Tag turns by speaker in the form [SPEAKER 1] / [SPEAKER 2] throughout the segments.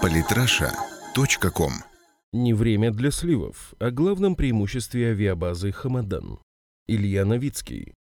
[SPEAKER 1] Политраша.ком
[SPEAKER 2] Не время для сливов. О главном преимуществе авиабазы «Хамадан». Илья Новицкий.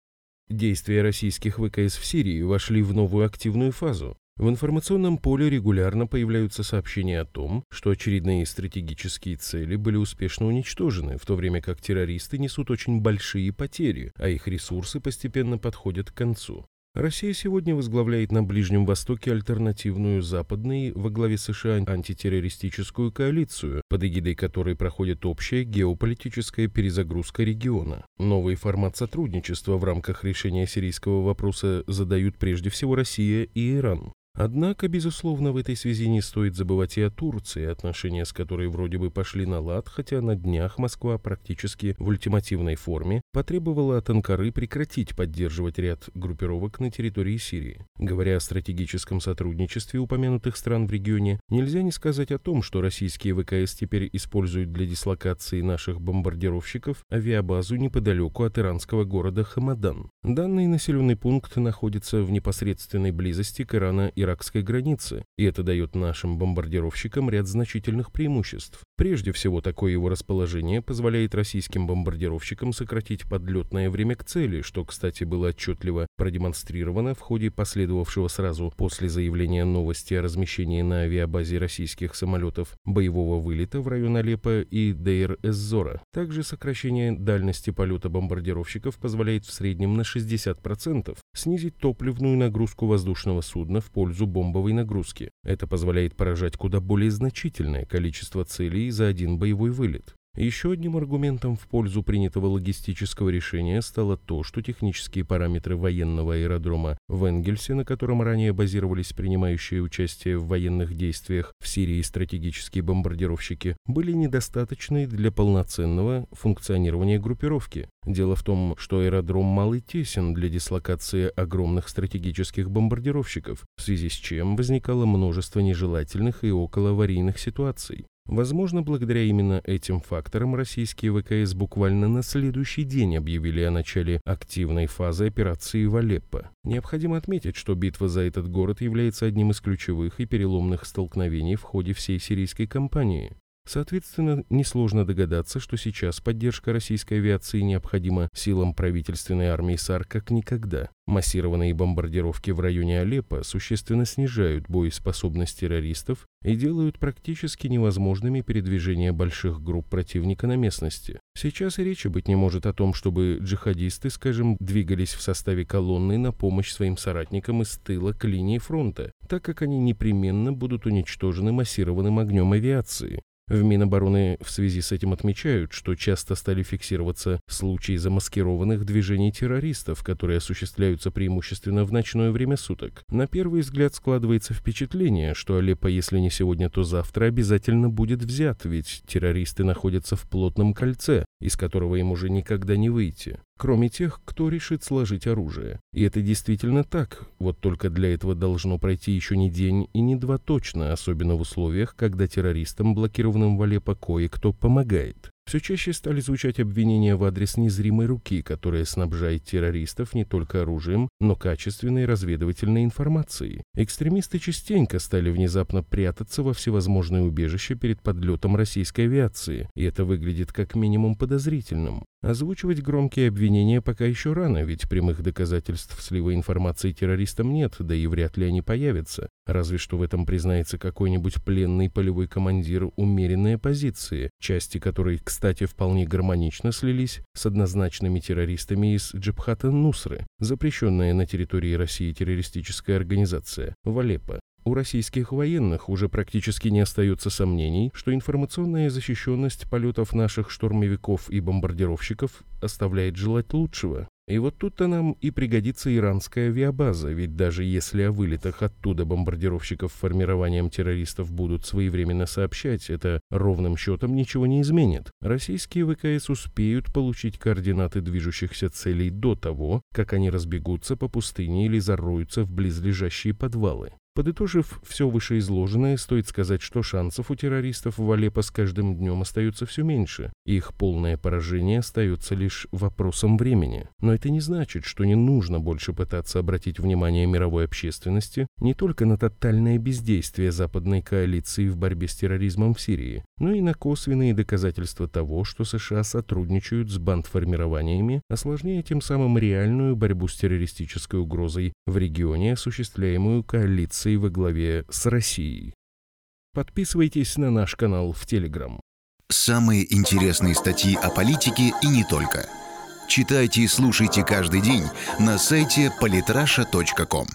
[SPEAKER 2] Действия российских ВКС в Сирии вошли в новую активную фазу. В информационном поле регулярно появляются сообщения о том, что очередные стратегические цели были успешно уничтожены, в то время как террористы несут очень большие потери, а их ресурсы постепенно подходят к концу. Россия сегодня возглавляет на Ближнем Востоке альтернативную западной во главе США антитеррористическую коалицию, под эгидой которой проходит общая геополитическая перезагрузка региона. Новый формат сотрудничества в рамках решения сирийского вопроса задают прежде всего Россия и Иран. Однако, безусловно, в этой связи не стоит забывать и о Турции, отношения с которой вроде бы пошли на лад, хотя на днях Москва практически в ультимативной форме потребовала от Анкары прекратить поддерживать ряд группировок на территории Сирии. Говоря о стратегическом сотрудничестве упомянутых стран в регионе, нельзя не сказать о том, что российские ВКС теперь используют для дислокации наших бомбардировщиков авиабазу неподалеку от иранского города Хамадан. Данный населенный пункт находится в непосредственной близости к Ирана иракской границы, и это дает нашим бомбардировщикам ряд значительных преимуществ. Прежде всего, такое его расположение позволяет российским бомбардировщикам сократить подлетное время к цели, что, кстати, было отчетливо продемонстрировано в ходе последовавшего сразу после заявления новости о размещении на авиабазе российских самолетов боевого вылета в район Алеппо и Дейр-эз-Зора. Также сокращение дальности полета бомбардировщиков позволяет в среднем на 60% снизить топливную нагрузку воздушного судна в пользу бомбовой нагрузки. Это позволяет поражать куда более значительное количество целей за один боевой вылет. Еще одним аргументом в пользу принятого логистического решения стало то, что технические параметры военного аэродрома в Энгельсе, на котором ранее базировались принимающие участие в военных действиях в Сирии стратегические бомбардировщики, были недостаточны для полноценного функционирования группировки. Дело в том, что аэродром малый тесен для дислокации огромных стратегических бомбардировщиков, в связи с чем возникало множество нежелательных и околоаварийных ситуаций. Возможно, благодаря именно этим факторам российские ВКС буквально на следующий день объявили о начале активной фазы операции в Алеппо. Необходимо отметить, что битва за этот город является одним из ключевых и переломных столкновений в ходе всей сирийской кампании. Соответственно, несложно догадаться, что сейчас поддержка российской авиации необходима силам правительственной армии САР как никогда. Массированные бомбардировки в районе Алеппо существенно снижают боеспособность террористов и делают практически невозможными передвижения больших групп противника на местности. Сейчас и речи быть не может о том, чтобы джихадисты, скажем, двигались в составе колонны на помощь своим соратникам из тыла к линии фронта, так как они непременно будут уничтожены массированным огнем авиации. В Минобороны в связи с этим отмечают, что часто стали фиксироваться случаи замаскированных движений террористов, которые осуществляются преимущественно в ночное время суток. На первый взгляд складывается впечатление, что Алеппо, если не сегодня, то завтра обязательно будет взят, ведь террористы находятся в плотном кольце, из которого им уже никогда не выйти кроме тех, кто решит сложить оружие. И это действительно так, вот только для этого должно пройти еще не день и не два точно, особенно в условиях, когда террористам, блокированным в Алеппо, кое-кто помогает. Все чаще стали звучать обвинения в адрес незримой руки, которая снабжает террористов не только оружием, но качественной разведывательной информацией. Экстремисты частенько стали внезапно прятаться во всевозможные убежища перед подлетом российской авиации, и это выглядит как минимум подозрительным. Озвучивать громкие обвинения пока еще рано, ведь прямых доказательств слива информации террористам нет, да и вряд ли они появятся. Разве что в этом признается какой-нибудь пленный полевой командир умеренной оппозиции, части которой, кстати, вполне гармонично слились с однозначными террористами из Джабхата Нусры, запрещенная на территории России террористическая организация, в Алеппо. У российских военных уже практически не остается сомнений, что информационная защищенность полетов наших штурмовиков и бомбардировщиков оставляет желать лучшего. И вот тут-то нам и пригодится иранская авиабаза, ведь даже если о вылетах оттуда бомбардировщиков формированием террористов будут своевременно сообщать, это ровным счетом ничего не изменит. Российские ВКС успеют получить координаты движущихся целей до того, как они разбегутся по пустыне или зароются в близлежащие подвалы. Подытожив все вышеизложенное, стоит сказать, что шансов у террористов в Алеппо с каждым днем остается все меньше. Их полное поражение остается лишь вопросом времени. Но это не значит, что не нужно больше пытаться обратить внимание мировой общественности не только на тотальное бездействие западной коалиции в борьбе с терроризмом в Сирии, но и на косвенные доказательства того, что США сотрудничают с бандформированиями, осложняя тем самым реальную борьбу с террористической угрозой в регионе, осуществляемую коалицией коалиции во главе с Россией. Подписывайтесь на наш канал в Телеграм.
[SPEAKER 1] Самые интересные статьи о политике и не только. Читайте и слушайте каждый день на сайте polytrasha.com.